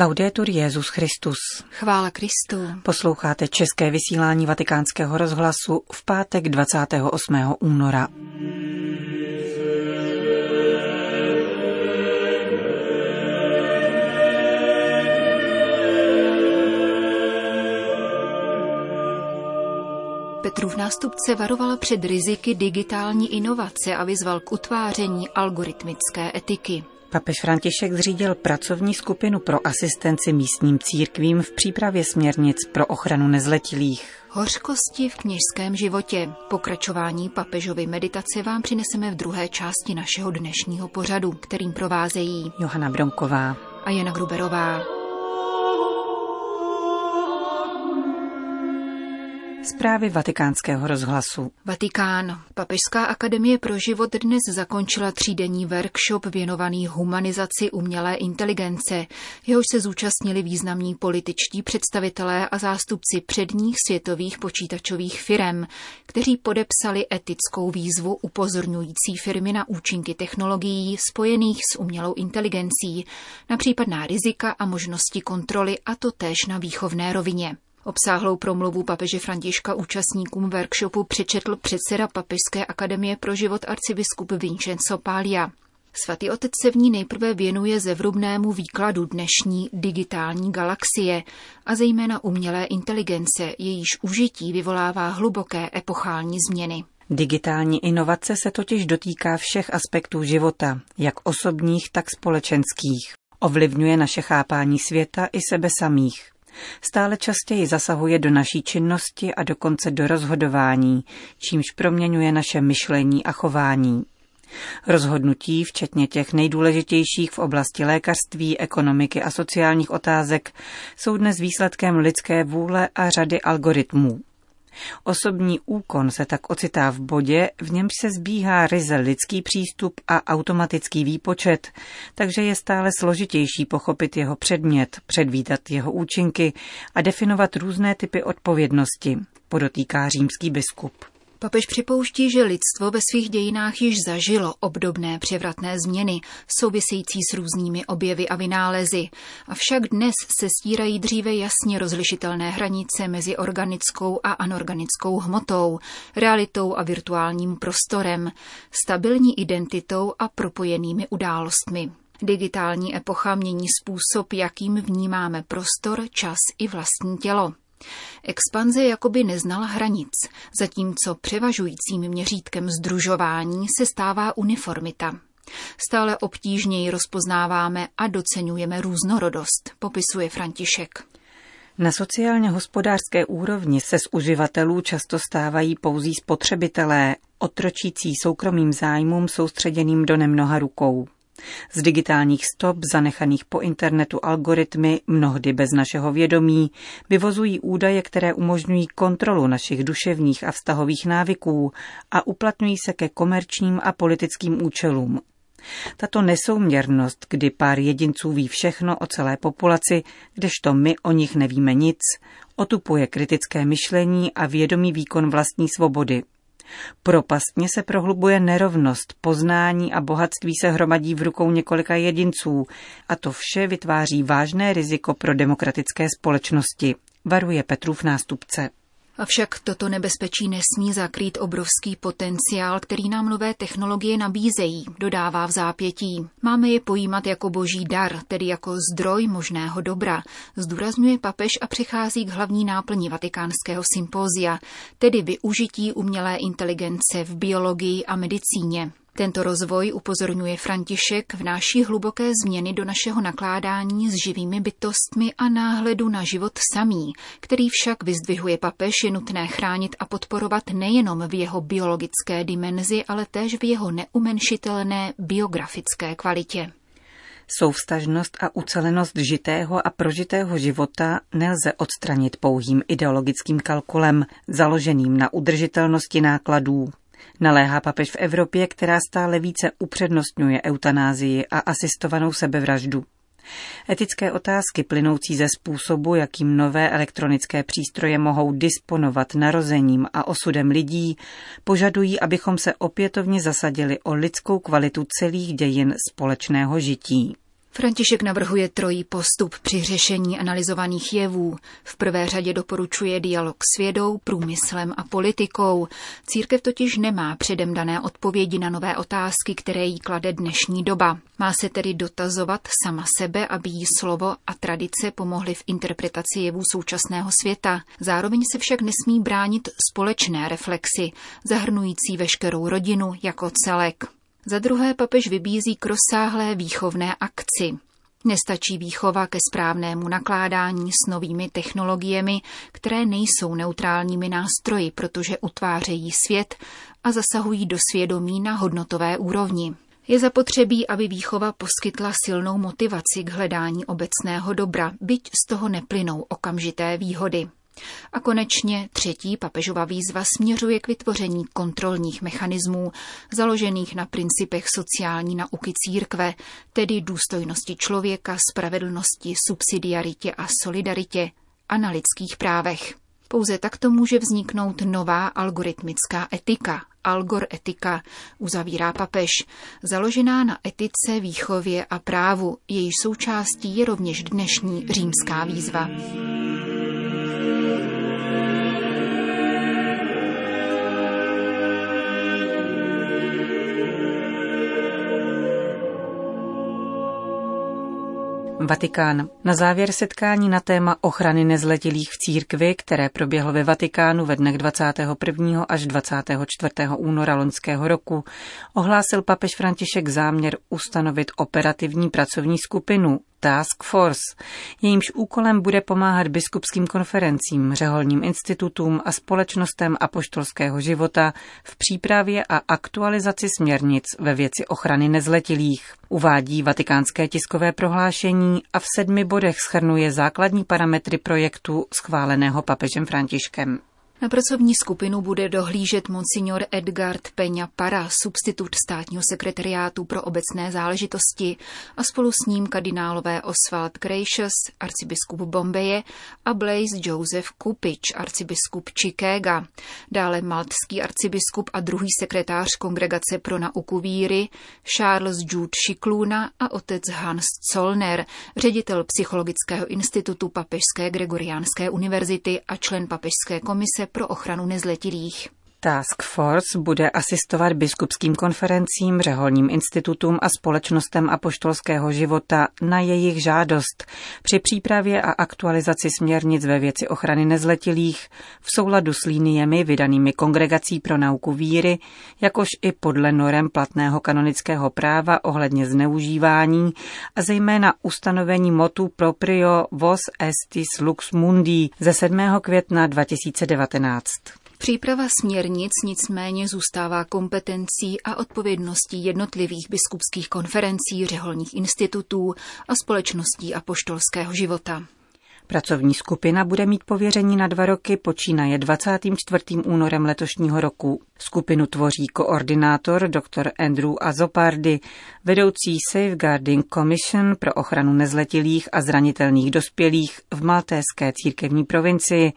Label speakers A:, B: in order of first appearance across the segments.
A: Laudetur Jezus Christus.
B: Chvála Kristu.
A: Posloucháte české vysílání Vatikánského rozhlasu v pátek 28. února.
B: Petrův nástupce varoval před riziky digitální inovace a vyzval k utváření algoritmické etiky.
A: Papež František zřídil pracovní skupinu pro asistenci místním církvím v přípravě směrnic pro ochranu nezletilých.
B: Hořkosti v kněžském životě. Pokračování papežovy meditace vám přineseme v druhé části našeho dnešního pořadu, kterým provázejí
A: Johana Bronková
B: a Jana Gruberová.
A: Zprávy vatikánského rozhlasu.
B: Vatikán. Papežská akademie pro život dnes zakončila třídenní workshop věnovaný humanizaci umělé inteligence. Jehož se zúčastnili významní političtí představitelé a zástupci předních světových počítačových firm, kteří podepsali etickou výzvu upozorňující firmy na účinky technologií spojených s umělou inteligencí, na případná rizika a možnosti kontroly a to též na výchovné rovině. Obsáhlou promluvu papeže Františka účastníkům workshopu přečetl předseda Papežské akademie pro život arcibiskup Vincenzo Pália. Svatý otec se v ní nejprve věnuje zevrubnému výkladu dnešní digitální galaxie a zejména umělé inteligence, jejíž užití vyvolává hluboké epochální změny.
A: Digitální inovace se totiž dotýká všech aspektů života, jak osobních, tak společenských. Ovlivňuje naše chápání světa i sebe samých. Stále častěji zasahuje do naší činnosti a dokonce do rozhodování, čímž proměňuje naše myšlení a chování. Rozhodnutí, včetně těch nejdůležitějších v oblasti lékařství, ekonomiky a sociálních otázek, jsou dnes výsledkem lidské vůle a řady algoritmů. Osobní úkon se tak ocitá v bodě, v němž se zbíhá ryze lidský přístup a automatický výpočet, takže je stále složitější pochopit jeho předmět, předvídat jeho účinky a definovat různé typy odpovědnosti, podotýká římský biskup.
B: Papež připouští, že lidstvo ve svých dějinách již zažilo obdobné převratné změny, související s různými objevy a vynálezy. Avšak dnes se stírají dříve jasně rozlišitelné hranice mezi organickou a anorganickou hmotou, realitou a virtuálním prostorem, stabilní identitou a propojenými událostmi. Digitální epocha mění způsob, jakým vnímáme prostor, čas i vlastní tělo. Expanze jakoby neznala hranic, zatímco převažujícím měřítkem združování se stává uniformita. Stále obtížněji rozpoznáváme a docenujeme různorodost, popisuje František.
A: Na sociálně hospodářské úrovni se z uživatelů často stávají pouzí spotřebitelé, otročící soukromým zájmům soustředěným do nemnoha rukou. Z digitálních stop zanechaných po internetu algoritmy, mnohdy bez našeho vědomí, vyvozují údaje, které umožňují kontrolu našich duševních a vztahových návyků a uplatňují se ke komerčním a politickým účelům. Tato nesouměrnost, kdy pár jedinců ví všechno o celé populaci, kdežto my o nich nevíme nic, otupuje kritické myšlení a vědomý výkon vlastní svobody – Propastně se prohlubuje nerovnost, poznání a bohatství se hromadí v rukou několika jedinců a to vše vytváří vážné riziko pro demokratické společnosti, varuje Petrův nástupce.
B: Avšak toto nebezpečí nesmí zakrýt obrovský potenciál, který nám nové technologie nabízejí, dodává v zápětí. Máme je pojímat jako boží dar, tedy jako zdroj možného dobra, zdůrazňuje papež a přichází k hlavní náplni vatikánského sympózia, tedy využití umělé inteligence v biologii a medicíně. Tento rozvoj, upozorňuje František, vnáší hluboké změny do našeho nakládání s živými bytostmi a náhledu na život samý, který však vyzdvihuje papež je nutné chránit a podporovat nejenom v jeho biologické dimenzi, ale též v jeho neumenšitelné biografické kvalitě.
A: Souvstažnost a ucelenost žitého a prožitého života nelze odstranit pouhým ideologickým kalkulem, založeným na udržitelnosti nákladů, Naléhá papež v Evropě, která stále více upřednostňuje eutanázii a asistovanou sebevraždu. Etické otázky plynoucí ze způsobu, jakým nové elektronické přístroje mohou disponovat narozením a osudem lidí, požadují, abychom se opětovně zasadili o lidskou kvalitu celých dějin společného žití.
B: František navrhuje trojí postup při řešení analyzovaných jevů. V prvé řadě doporučuje dialog s vědou, průmyslem a politikou. Církev totiž nemá předem dané odpovědi na nové otázky, které jí klade dnešní doba. Má se tedy dotazovat sama sebe, aby jí slovo a tradice pomohly v interpretaci jevů současného světa. Zároveň se však nesmí bránit společné reflexy, zahrnující veškerou rodinu jako celek. Za druhé papež vybízí k rozsáhlé výchovné akci. Nestačí výchova ke správnému nakládání s novými technologiemi, které nejsou neutrálními nástroji, protože utvářejí svět a zasahují do svědomí na hodnotové úrovni. Je zapotřebí, aby výchova poskytla silnou motivaci k hledání obecného dobra, byť z toho neplynou okamžité výhody. A konečně třetí papežova výzva směřuje k vytvoření kontrolních mechanismů založených na principech sociální nauky církve, tedy důstojnosti člověka, spravedlnosti, subsidiaritě a solidaritě a na lidských právech. Pouze takto může vzniknout nová algoritmická etika, algor etika, uzavírá papež, založená na etice, výchově a právu, jejíž součástí je rovněž dnešní římská výzva.
A: Vatikán. Na závěr setkání na téma ochrany nezletilých v církvi, které proběhlo ve Vatikánu ve dnech 21. až 24. února loňského roku, ohlásil papež František záměr ustanovit operativní pracovní skupinu Task Force. Jejímž úkolem bude pomáhat biskupským konferencím, řeholním institutům a společnostem apoštolského života v přípravě a aktualizaci směrnic ve věci ochrany nezletilých. Uvádí vatikánské tiskové prohlášení a v sedmi bodech schrnuje základní parametry projektu schváleného papežem Františkem.
B: Na pracovní skupinu bude dohlížet monsignor Edgard Peňa Para, substitut státního sekretariátu pro obecné záležitosti a spolu s ním kardinálové Oswald Gracious, arcibiskup Bombeje a Blaise Joseph Kupič, arcibiskup Chicaga. Dále maltský arcibiskup a druhý sekretář Kongregace pro nauku víry Charles Jude Šikluna a otec Hans Zollner, ředitel Psychologického institutu Papežské Gregoriánské univerzity a člen Papežské komise pro ochranu nezletilých.
A: Task Force bude asistovat biskupským konferencím, řeholním institutům a společnostem apoštolského života na jejich žádost při přípravě a aktualizaci směrnic ve věci ochrany nezletilých v souladu s líniemi vydanými Kongregací pro nauku víry, jakož i podle norem platného kanonického práva ohledně zneužívání a zejména ustanovení motu proprio vos estis lux mundi ze 7. května 2019.
B: Příprava směrnic nicméně zůstává kompetencí a odpovědností jednotlivých biskupských konferencí, řeholních institutů a společností a poštolského života.
A: Pracovní skupina bude mít pověření na dva roky, počínaje 24. únorem letošního roku. Skupinu tvoří koordinátor dr. Andrew Azopardy, vedoucí Safeguarding Commission pro ochranu nezletilých a zranitelných dospělých v Maltéské církevní provincii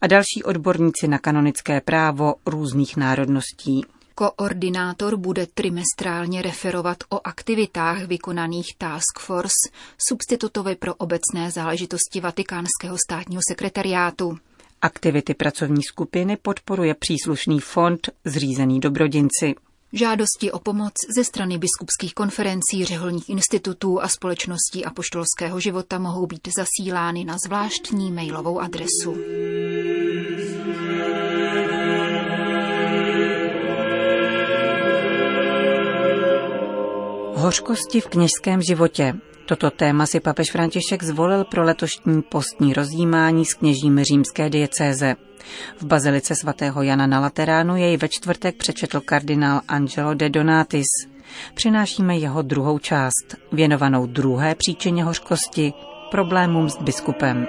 A: a další odborníci na kanonické právo různých národností.
B: Koordinátor bude trimestrálně referovat o aktivitách vykonaných Task Force, substitutovi pro obecné záležitosti Vatikánského státního sekretariátu.
A: Aktivity pracovní skupiny podporuje příslušný fond zřízený dobrodinci.
B: Žádosti o pomoc ze strany biskupských konferencí, řeholních institutů a společností apoštolského života mohou být zasílány na zvláštní mailovou adresu.
A: Hořkosti v kněžském životě. Toto téma si papež František zvolil pro letošní postní rozjímání s kněžím římské diecéze. V bazilice svatého Jana na Lateránu jej ve čtvrtek přečetl kardinál Angelo de Donatis. Přinášíme jeho druhou část, věnovanou druhé příčině hořkosti, problémům s biskupem.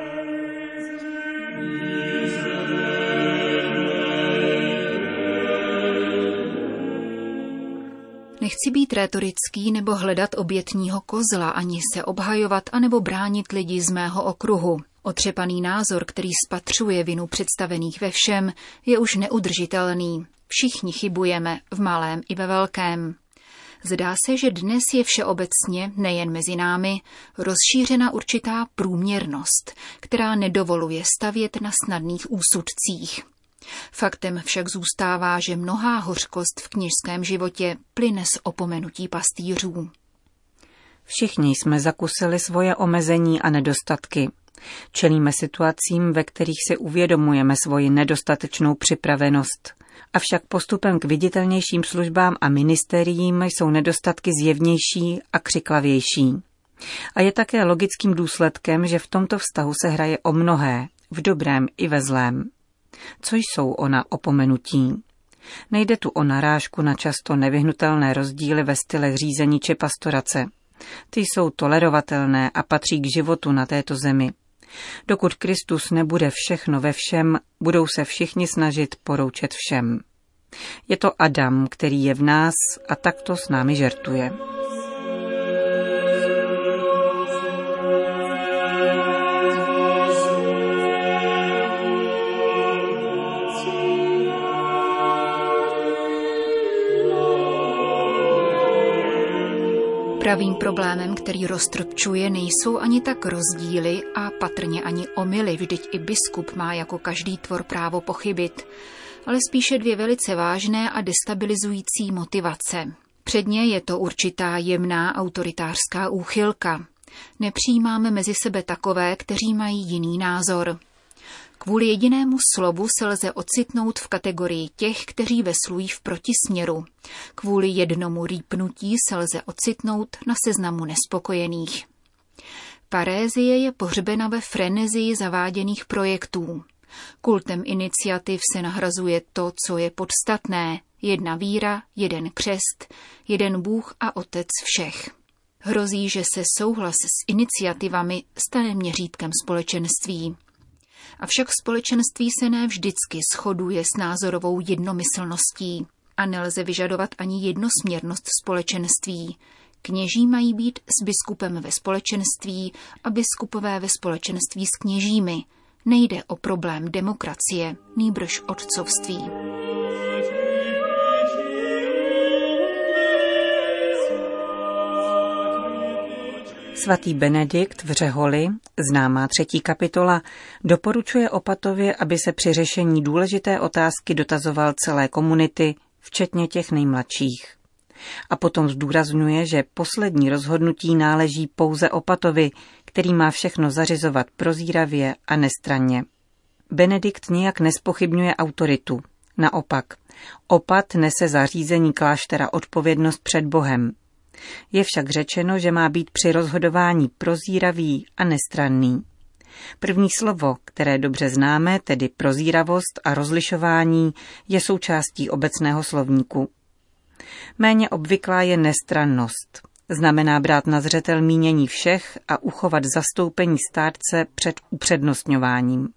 B: Nechci být rétorický nebo hledat obětního kozla, ani se obhajovat anebo bránit lidi z mého okruhu. Otřepaný názor, který spatřuje vinu představených ve všem, je už neudržitelný. Všichni chybujeme, v malém i ve velkém. Zdá se, že dnes je všeobecně, nejen mezi námi, rozšířena určitá průměrnost, která nedovoluje stavět na snadných úsudcích. Faktem však zůstává, že mnohá hořkost v kněžském životě plyne z opomenutí pastýřů.
A: Všichni jsme zakusili svoje omezení a nedostatky. Čelíme situacím, ve kterých si uvědomujeme svoji nedostatečnou připravenost. Avšak postupem k viditelnějším službám a ministeriím jsou nedostatky zjevnější a křiklavější. A je také logickým důsledkem, že v tomto vztahu se hraje o mnohé, v dobrém i ve zlém. Co jsou ona opomenutí? Nejde tu o narážku na často nevyhnutelné rozdíly ve stylech řízení či pastorace. Ty jsou tolerovatelné a patří k životu na této zemi. Dokud Kristus nebude všechno ve všem, budou se všichni snažit poroučet všem. Je to Adam, který je v nás a takto s námi žertuje.
B: Pravým problémem, který roztrpčuje, nejsou ani tak rozdíly a patrně ani omily, vždyť i biskup má jako každý tvor právo pochybit, ale spíše dvě velice vážné a destabilizující motivace. Předně je to určitá jemná autoritářská úchylka. Nepřijímáme mezi sebe takové, kteří mají jiný názor. Kvůli jedinému slovu se lze ocitnout v kategorii těch, kteří veslují v protisměru. Kvůli jednomu rýpnutí se lze ocitnout na seznamu nespokojených. Parézie je pohřbena ve frenezii zaváděných projektů. Kultem iniciativ se nahrazuje to, co je podstatné. Jedna víra, jeden křest, jeden Bůh a Otec všech. Hrozí, že se souhlas s iniciativami stane měřítkem společenství. Avšak společenství se ne vždycky shoduje s názorovou jednomyslností a nelze vyžadovat ani jednosměrnost společenství. Kněží mají být s biskupem ve společenství a biskupové ve společenství s kněžími. Nejde o problém demokracie, nýbrž otcovství.
A: Svatý Benedikt v Řeholi, známá třetí kapitola, doporučuje opatově, aby se při řešení důležité otázky dotazoval celé komunity, včetně těch nejmladších. A potom zdůrazňuje, že poslední rozhodnutí náleží pouze opatovi, který má všechno zařizovat prozíravě a nestranně. Benedikt nijak nespochybňuje autoritu. Naopak, opat nese za řízení kláštera odpovědnost před Bohem. Je však řečeno, že má být při rozhodování prozíravý a nestranný. První slovo, které dobře známe, tedy prozíravost a rozlišování, je součástí obecného slovníku. Méně obvyklá je nestrannost. Znamená brát na zřetel mínění všech a uchovat zastoupení stárce před upřednostňováním.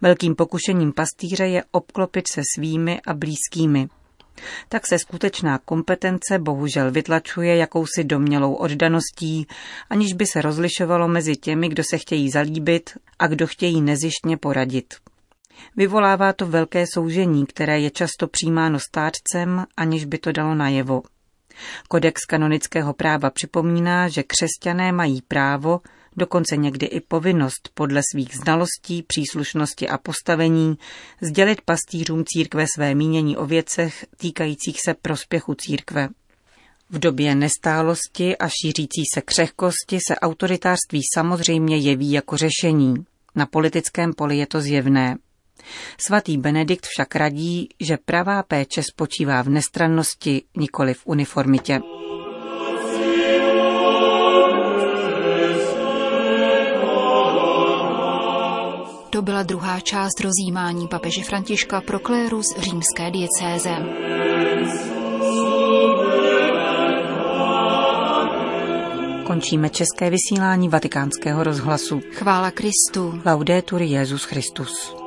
A: Velkým pokušením pastýře je obklopit se svými a blízkými – tak se skutečná kompetence bohužel vytlačuje jakousi domělou oddaností, aniž by se rozlišovalo mezi těmi, kdo se chtějí zalíbit a kdo chtějí nezištně poradit. Vyvolává to velké soužení, které je často přijímáno stárcem, aniž by to dalo najevo. Kodex kanonického práva připomíná, že křesťané mají právo, dokonce někdy i povinnost podle svých znalostí, příslušnosti a postavení sdělit pastýřům církve své mínění o věcech týkajících se prospěchu církve. V době nestálosti a šířící se křehkosti se autoritářství samozřejmě jeví jako řešení. Na politickém poli je to zjevné. Svatý Benedikt však radí, že pravá péče spočívá v nestrannosti, nikoli v uniformitě.
B: Byla druhá část rozjímání papeže Františka pro klérus římské diecéze.
A: Končíme české vysílání vatikánského rozhlasu.
B: Chvála Kristu.
A: Laudetur Jezus Christus.